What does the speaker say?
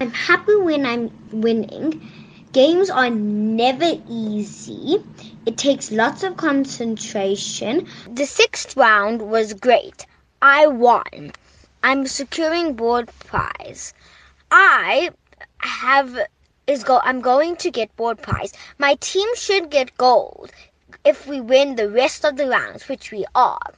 I'm happy when I'm winning. Games are never easy. It takes lots of concentration. The sixth round was great. I won. I'm securing board prize. I have is go I'm going to get board prize. My team should get gold if we win the rest of the rounds, which we are.